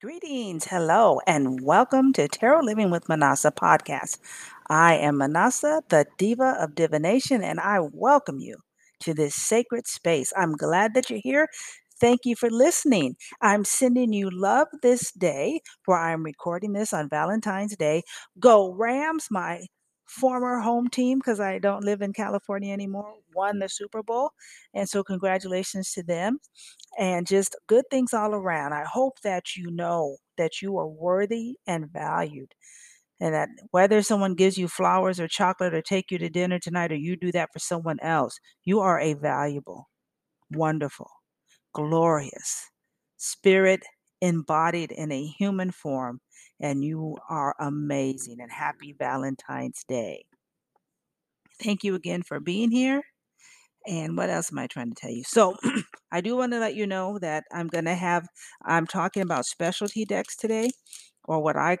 Greetings, hello, and welcome to Tarot Living with Manasa podcast. I am Manasa, the diva of divination, and I welcome you to this sacred space. I'm glad that you're here. Thank you for listening. I'm sending you love this day, for I'm recording this on Valentine's Day. Go Rams, my former home team, because I don't live in California anymore, won the Super Bowl. And so, congratulations to them and just good things all around. I hope that you know that you are worthy and valued. And that whether someone gives you flowers or chocolate or take you to dinner tonight or you do that for someone else, you are a valuable, wonderful, glorious spirit embodied in a human form. And you are amazing. And happy Valentine's Day. Thank you again for being here. And what else am I trying to tell you? So, I do want to let you know that I'm going to have, I'm talking about specialty decks today, or what I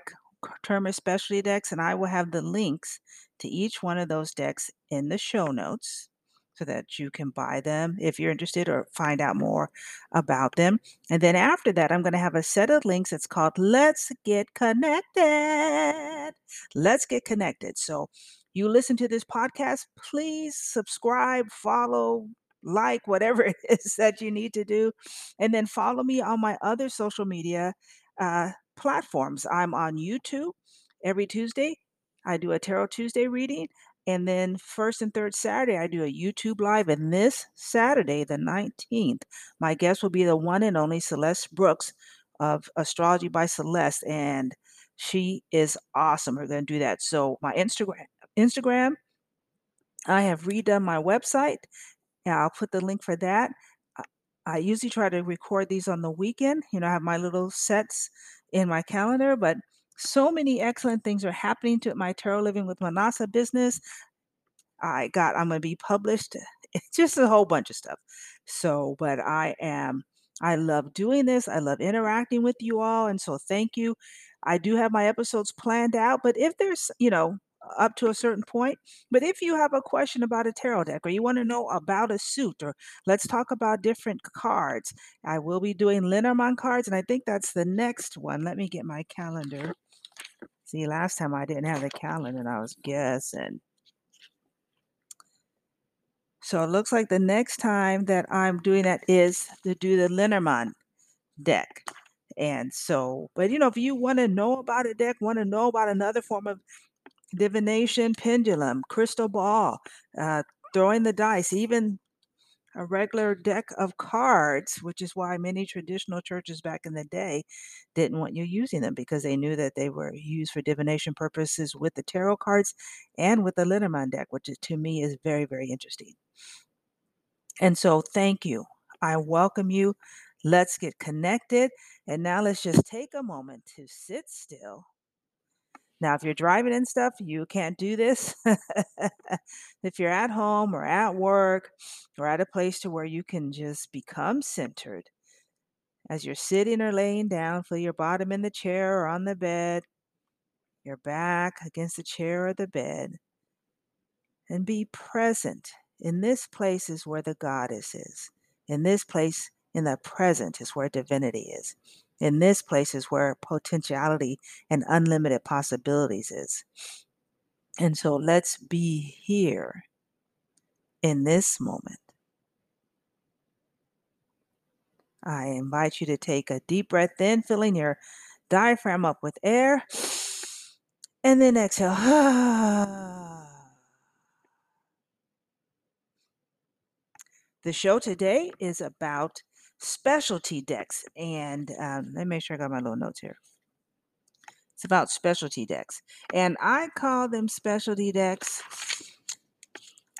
term as specialty decks, and I will have the links to each one of those decks in the show notes so that you can buy them if you're interested or find out more about them. And then after that, I'm going to have a set of links. It's called Let's Get Connected. Let's Get Connected. So you listen to this podcast, please subscribe, follow, like, whatever it is that you need to do. And then follow me on my other social media uh, platforms. I'm on YouTube every Tuesday. I do a Tarot Tuesday reading. And then first and third Saturday, I do a YouTube live. And this Saturday, the 19th, my guest will be the one and only Celeste Brooks of Astrology by Celeste. And she is awesome. We're going to do that. So my Instagram Instagram. I have redone my website. And I'll put the link for that. I usually try to record these on the weekend. You know, I have my little sets in my calendar, but so many excellent things are happening to my Tarot Living with Manasa business. I got, I'm going to be published. It's just a whole bunch of stuff. So, but I am, I love doing this. I love interacting with you all. And so thank you. I do have my episodes planned out, but if there's, you know, up to a certain point. But if you have a question about a tarot deck or you want to know about a suit or let's talk about different cards, I will be doing Lenormand cards and I think that's the next one. Let me get my calendar. See, last time I didn't have the calendar and I was guessing. So it looks like the next time that I'm doing that is to do the Lenormand deck. And so, but you know, if you want to know about a deck, want to know about another form of divination, pendulum, crystal ball, uh, throwing the dice, even a regular deck of cards, which is why many traditional churches back in the day didn't want you using them because they knew that they were used for divination purposes with the tarot cards and with the Lenormand deck, which is, to me is very, very interesting. And so, thank you. I welcome you. Let's get connected. And now let's just take a moment to sit still now, if you're driving and stuff, you can't do this. if you're at home or at work or at a place to where you can just become centered as you're sitting or laying down, feel your bottom in the chair or on the bed, your back against the chair or the bed, and be present. In this place is where the goddess is. In this place, in the present, is where divinity is. In this place is where potentiality and unlimited possibilities is. And so let's be here in this moment. I invite you to take a deep breath in, filling your diaphragm up with air, and then exhale. the show today is about specialty decks. And um, let me make sure I got my little notes here. It's about specialty decks. And I call them specialty decks,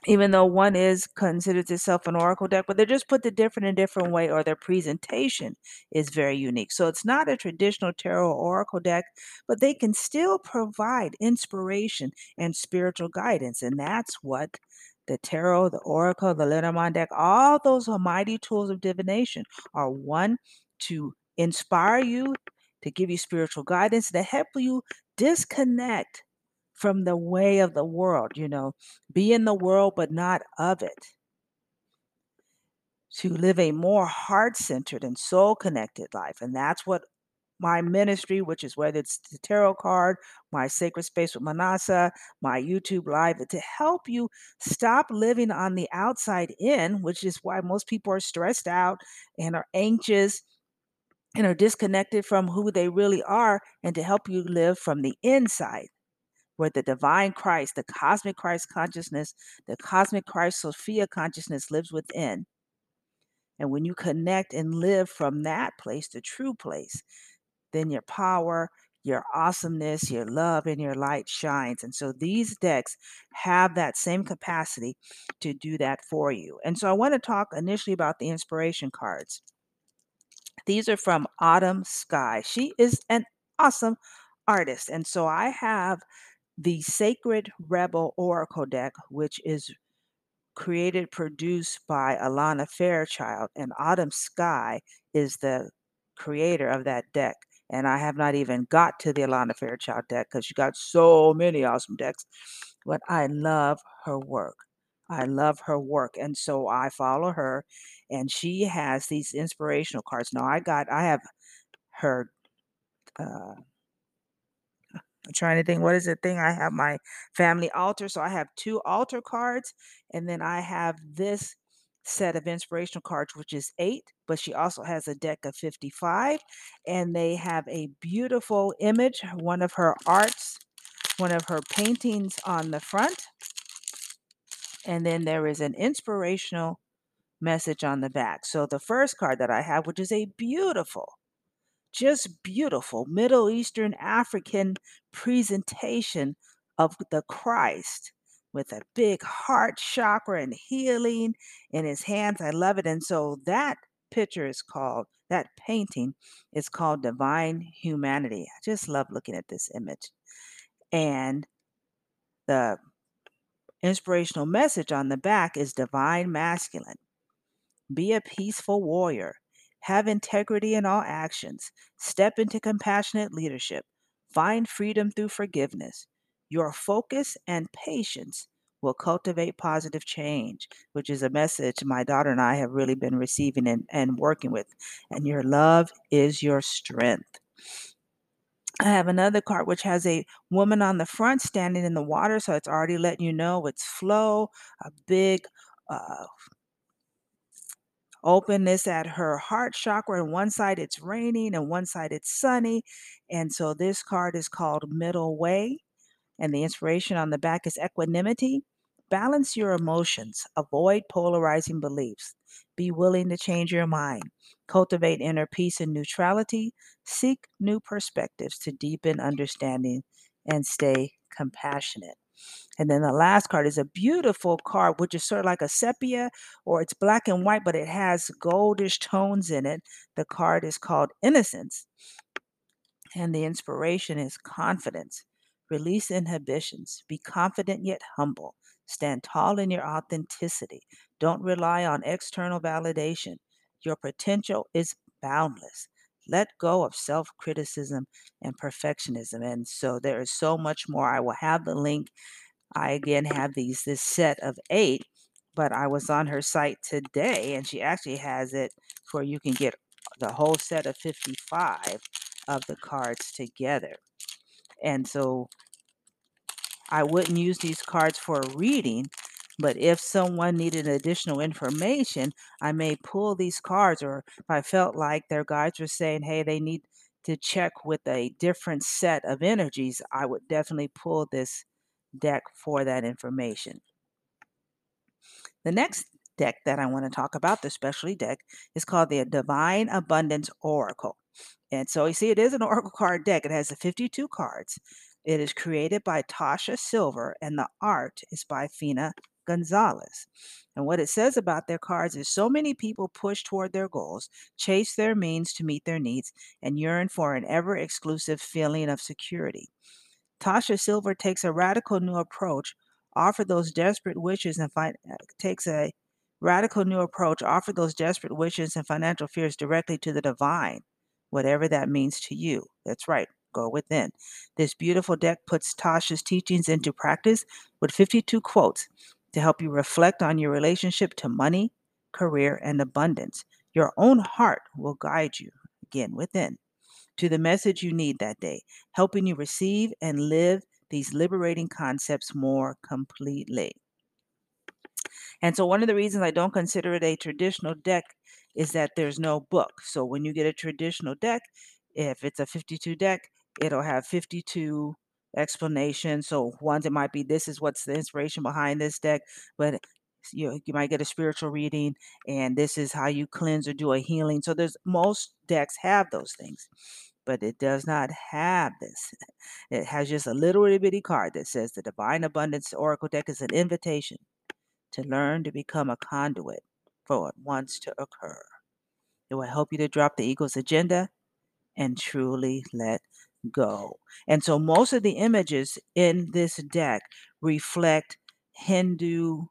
even though one is considered itself an oracle deck, but they're just put the different in different way, or their presentation is very unique. So it's not a traditional tarot oracle deck, but they can still provide inspiration and spiritual guidance. And that's what the tarot, the oracle, the Lenormand deck, all those mighty tools of divination are one to inspire you, to give you spiritual guidance, to help you disconnect from the way of the world, you know, be in the world but not of it. To live a more heart centered and soul connected life. And that's what my ministry, which is whether it's the tarot card, my sacred space with Manasa, my YouTube live, to help you stop living on the outside in, which is why most people are stressed out and are anxious and are disconnected from who they really are, and to help you live from the inside where the divine Christ, the cosmic Christ consciousness, the cosmic Christ Sophia consciousness lives within. And when you connect and live from that place, the true place, then your power, your awesomeness, your love, and your light shines. And so these decks have that same capacity to do that for you. And so I want to talk initially about the inspiration cards. These are from Autumn Skye. She is an awesome artist. And so I have the Sacred Rebel Oracle deck, which is created, produced by Alana Fairchild, and Autumn Skye is the creator of that deck. And I have not even got to the Alana Fairchild deck because she got so many awesome decks. But I love her work. I love her work. And so I follow her, and she has these inspirational cards. Now, I got, I have her uh, I'm trying to think what is the thing I have my family altar. So I have two altar cards, and then I have this set of inspirational cards, which is eight, but she also has a deck of 55. And they have a beautiful image, one of her arts, one of her paintings on the front. And then there is an inspirational message on the back. So the first card that I have, which is a beautiful just beautiful Middle Eastern African presentation of the Christ with a big heart chakra and healing in his hands. I love it. And so that picture is called, that painting is called Divine Humanity. I just love looking at this image. And the inspirational message on the back is Divine Masculine. Be a peaceful warrior. Have integrity in all actions. Step into compassionate leadership. Find freedom through forgiveness. Your focus and patience will cultivate positive change, which is a message my daughter and I have really been receiving and, and working with. And your love is your strength. I have another card which has a woman on the front standing in the water, so it's already letting you know it's flow, a big uh, openness at her heart chakra. And one side it's raining and one side it's sunny. And so this card is called Middle Way. And the inspiration on the back is equanimity. Balance your emotions. Avoid polarizing beliefs. Be willing to change your mind. Cultivate inner peace and neutrality. Seek new perspectives to deepen understanding and stay compassionate. And then the last card is a beautiful card, which is sort of like a sepia or it's black and white, but it has goldish tones in it. The card is called Innocence. And the inspiration is confidence. Release inhibitions. Be confident yet humble. Stand tall in your authenticity. Don't rely on external validation. Your potential is boundless. Let go of self criticism and perfectionism. And so there is so much more. I will have the link I again have these this set of eight, but I was on her site today and she actually has it where you can get the whole set of 55 of the cards together. And so I wouldn't use these cards for a reading, but if someone needed additional information, I may pull these cards, or if I felt like their guides were saying, hey, they need to check with a different set of energies, I would definitely pull this deck for that information. The next deck that I want to talk about, the specialty deck, is called the Divine Abundance Oracle. And so you see, it is an Oracle card deck. It has the 52 cards. It is created by Tosha Silver, and the art is by Fina Gonzalez. And what it says about their cards is so many people push toward their goals, chase their means to meet their needs, and yearn for an ever exclusive feeling of security. Tosha Silver takes a radical new approach, offer those desperate wishes and uh, takes a radical new approach, offer those desperate wishes and financial fears directly to the divine, whatever that means to you. That's right. Go within. This beautiful deck puts Tosha's teachings into practice with 52 quotes to help you reflect on your relationship to money, career, and abundance. Your own heart will guide you again within. to the message you need that day, helping you receive and live these liberating concepts more completely. And so, one of the reasons I don't consider it a traditional deck is that there's no book. So, when you get a traditional deck, if it's a 52 deck, it'll have 52 explanations. So, ones it might be this is what's the inspiration behind this deck, but you know, you might get a spiritual reading and this is how you cleanse or do a healing. So there's most decks have those things, but it does not have this. It has just a little itty bitty card that says the Divine Abundance Oracle deck is an invitation to learn to become a conduit for what wants to occur. It will help you to drop the ego's agenda and truly let go. And so most of the images in this deck reflect Hindu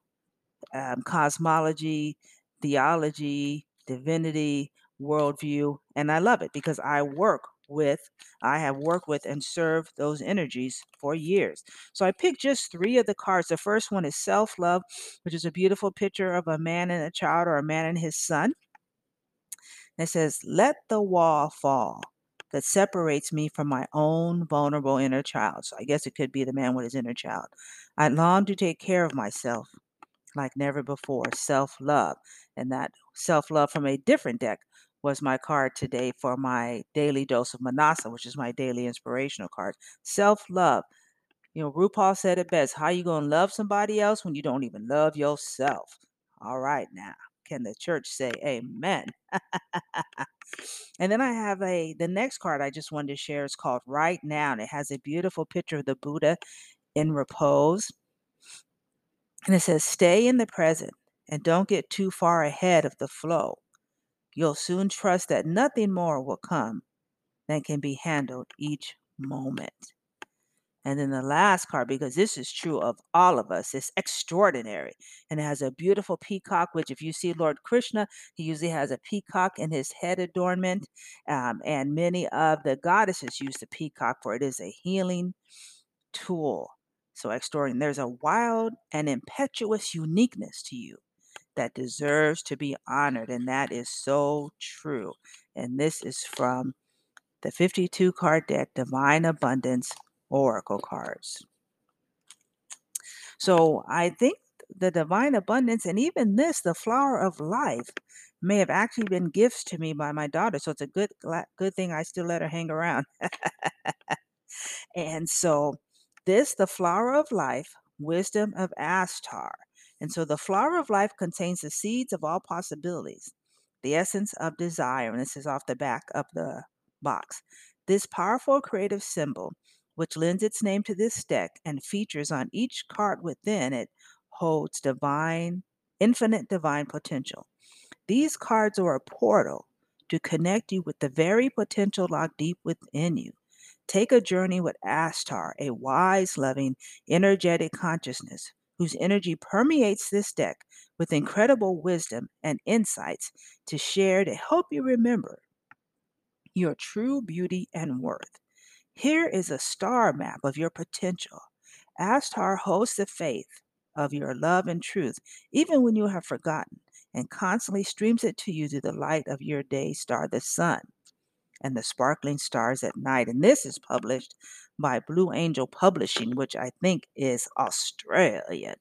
um, cosmology, theology, divinity, worldview. And I love it because I work with, I have worked with and served those energies for years. So I picked just three of the cards. The first one is self love, which is a beautiful picture of a man and a child or a man and his son. And it says, Let the wall fall that separates me from my own vulnerable inner child. So I guess it could be the man with his inner child. I long to take care of myself like never before. Self love. And that self love from a different deck was my card today for my daily dose of Manasa, which is my daily inspirational card. Self love. You know, RuPaul said it best. How you gonna love somebody else when you don't even love yourself? All right, now can the church say amen? and then I have a the next card I just wanted to share is called Right Now, and it has a beautiful picture of the Buddha in repose. And it says, stay in the present and don't get too far ahead of the flow. You'll soon trust that nothing more will come than can be handled each moment. And then the last card, because this is true of all of us, is extraordinary. And it has a beautiful peacock, which, if you see Lord Krishna, he usually has a peacock in his head adornment. Um, and many of the goddesses use the peacock for it is a healing tool. So extraordinary. There's a wild and impetuous uniqueness to you that deserves to be honored. And that is so true. And this is from the 52 card deck, Divine Abundance Oracle cards. So I think the divine abundance and even this, the flower of life, may have actually been gifts to me by my daughter. So it's a good good thing I still let her hang around. and so this, the flower of life, wisdom of Ashtar. And so the flower of life contains the seeds of all possibilities, the essence of desire. And this is off the back of the box. This powerful creative symbol, which lends its name to this deck and features on each card within it, holds divine, infinite divine potential. These cards are a portal to connect you with the very potential locked deep within you. Take a journey with Ashtar, a wise, loving, energetic consciousness whose energy permeates this deck with incredible wisdom and insights to share to help you remember your true beauty and worth. Here is a star map of your potential. Ashtar holds the faith of your love and truth, even when you have forgotten, and constantly streams it to you through the light of your day star, the sun and the Sparkling Stars at Night. And this is published by Blue Angel Publishing, which I think is Australian.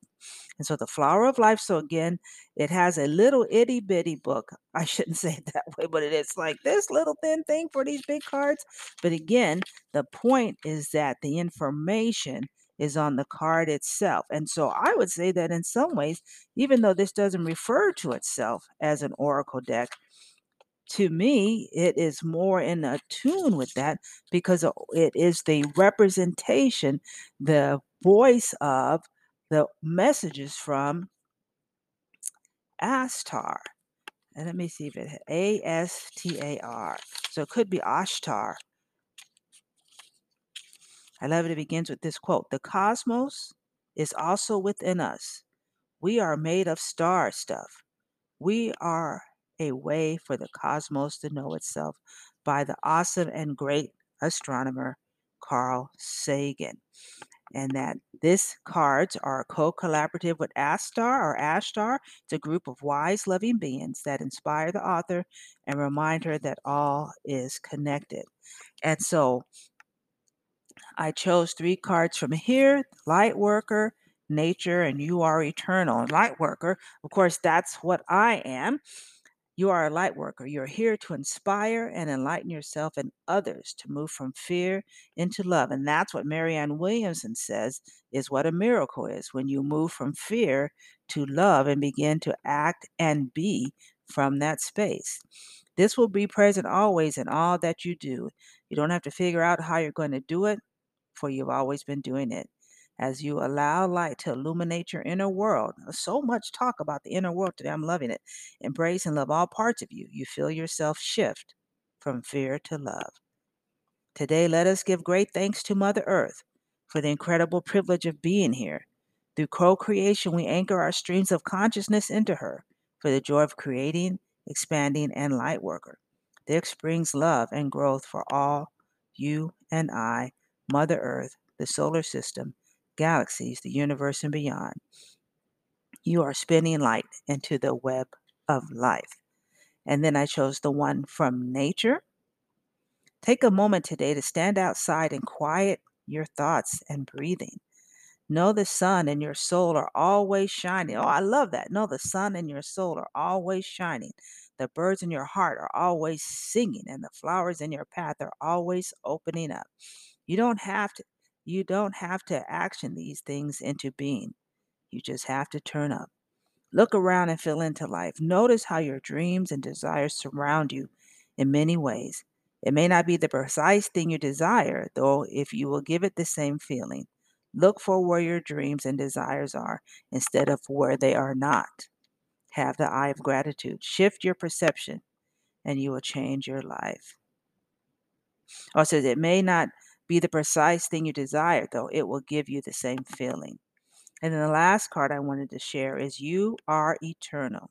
And so the Flower of Life, so again, it has a little itty bitty book. I shouldn't say it that way, but it is like this little thin thing for these big cards. But again, the point is that the information is on the card itself. And so I would say that in some ways, even though this doesn't refer to itself as an oracle deck, to me, it is more in a tune with that because oh, it is the representation, the voice of the messages from Astar. And let me see if it A S T A R. So it could be Ashtar. I love it. It begins with this quote The cosmos is also within us. We are made of star stuff. We are a way for the cosmos to know itself by the awesome and great astronomer Carl Sagan. and that this cards are co-collaborative with Astar or Ashtar. It's a group of wise, loving beings that inspire the author and remind her that all is connected. And so I chose three cards from here, light worker, nature, and you are eternal. Light worker, of course, that's what I am. You are a light worker. You're here to inspire and enlighten yourself and others to move from fear into love. And that's what Marianne Williamson says is what a miracle is when you move from fear to love and begin to act and be from that space. This will be present always in all that you do. You don't have to figure out how you're going to do it, for you've always been doing it as you allow light to illuminate your inner world. So much talk about the inner world today. I'm loving it. Embrace and love all parts of you. You feel yourself shift from fear to love. Today, let us give great thanks to Mother Earth for the incredible privilege of being here. Through co creation, we anchor our streams of consciousness into her for the joy of creating, expanding, and light worker. This brings love and growth for all you and I, Mother Earth, the solar system, galaxies, the universe, and beyond. You are spinning light into the web of life. And then I chose the one from nature. Take a moment today to stand outside and quiet your thoughts and breathing. Know the sun and your soul are always shining. Oh, I love that. Know the sun and your soul are always shining. The birds in your heart are always singing, and the flowers in your path are always opening up. You don't have to you don't have to action these things into being. You just have to turn up. Look around and feel into life. Notice how your dreams and desires surround you in many ways. It may not be the precise thing you desire, though, if you will give it the same feeling. Look for where your dreams and desires are instead of where they are not. Have the eye of gratitude. Shift your perception, and you will change your life. Also, it may not be the precise thing you desire, though it will give you the same feeling. And then the last card I wanted to share is You Are Eternal.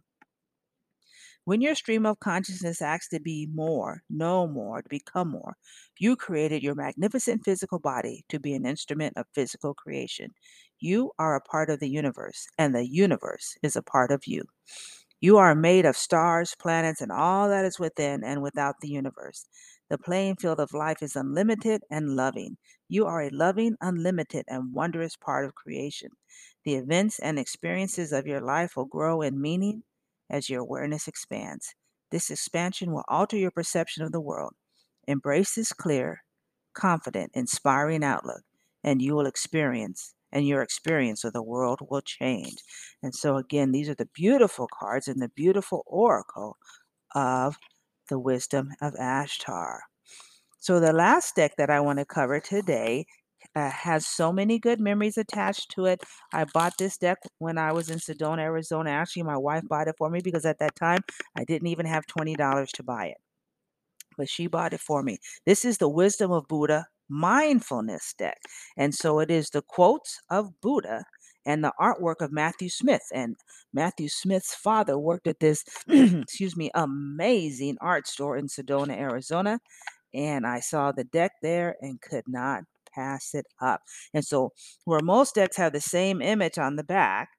When your stream of consciousness acts to be more, know more, to become more, you created your magnificent physical body to be an instrument of physical creation. You are a part of the universe, and the universe is a part of you. You are made of stars, planets, and all that is within and without the universe. The playing field of life is unlimited and loving. You are a loving, unlimited, and wondrous part of creation. The events and experiences of your life will grow in meaning as your awareness expands. This expansion will alter your perception of the world. Embrace this clear, confident, inspiring outlook, and you will experience, and your experience of the world will change. And so, again, these are the beautiful cards and the beautiful oracle of the wisdom of Ashtar. So, the last deck that I want to cover today uh, has so many good memories attached to it. I bought this deck when I was in Sedona, Arizona. Actually, my wife bought it for me because at that time I didn't even have $20 to buy it. But she bought it for me. This is the Wisdom of Buddha mindfulness deck. And so it is the quotes of Buddha and the artwork of Matthew Smith. And Matthew Smith's father worked at this, excuse me, amazing art store in Sedona, Arizona. And I saw the deck there and could not pass it up. And so, where most decks have the same image on the back,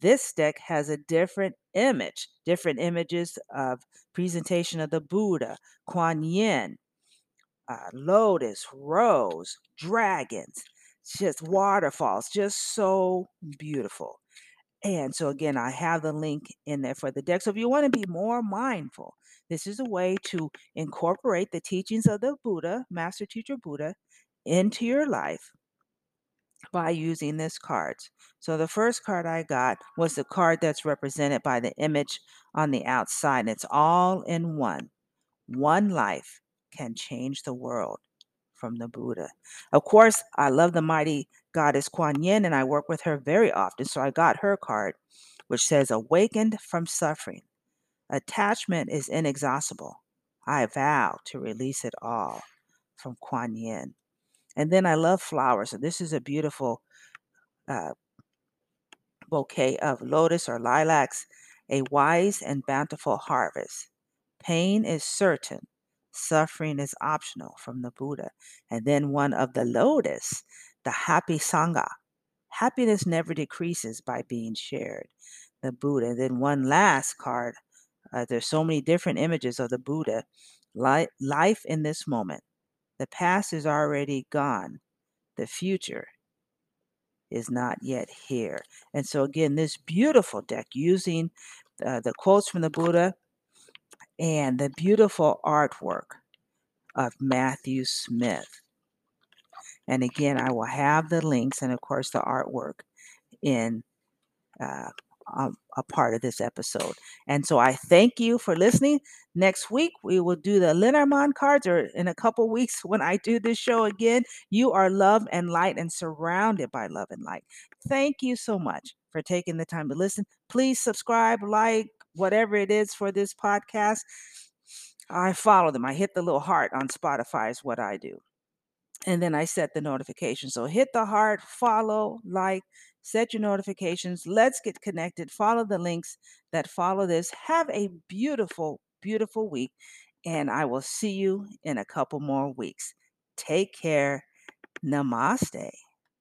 this deck has a different image, different images of presentation of the Buddha, Kuan Yin, uh, lotus, rose, dragons, just waterfalls, just so beautiful. And so, again, I have the link in there for the deck. So, if you want to be more mindful, this is a way to incorporate the teachings of the Buddha, Master Teacher Buddha, into your life by using this cards. So the first card I got was the card that's represented by the image on the outside. It's all in one. One life can change the world from the Buddha. Of course, I love the mighty goddess Kuan Yin, and I work with her very often. So I got her card, which says, Awakened from suffering. Attachment is inexhaustible. I vow to release it all from Kuan Yin. And then I love flowers. and this is a beautiful uh, bouquet of lotus or lilacs, a wise and bountiful harvest. Pain is certain, suffering is optional from the Buddha. And then one of the lotus, the happy Sangha, Happiness never decreases by being shared. The Buddha. And then one last card. Uh, there's so many different images of the Buddha. life in this moment. The past is already gone. The future is not yet here. And so, again, this beautiful deck using uh, the quotes from the Buddha and the beautiful artwork of Matthew Smith. And again, I will have the links and, of course, the artwork in uh, a, a part of this episode. And so I thank you for listening. Next week, we will do the Lenormand cards, or in a couple weeks when I do this show again. You are love and light and surrounded by love and light. Thank you so much for taking the time to listen. Please subscribe, like, whatever it is for this podcast. I follow them. I hit the little heart on Spotify, is what I do. And then I set the notification. So hit the heart, follow, like, set your notifications. Let's get connected. Follow the links that follow this. Have a beautiful, beautiful week. And I will see you in a couple more weeks. Take care. Namaste.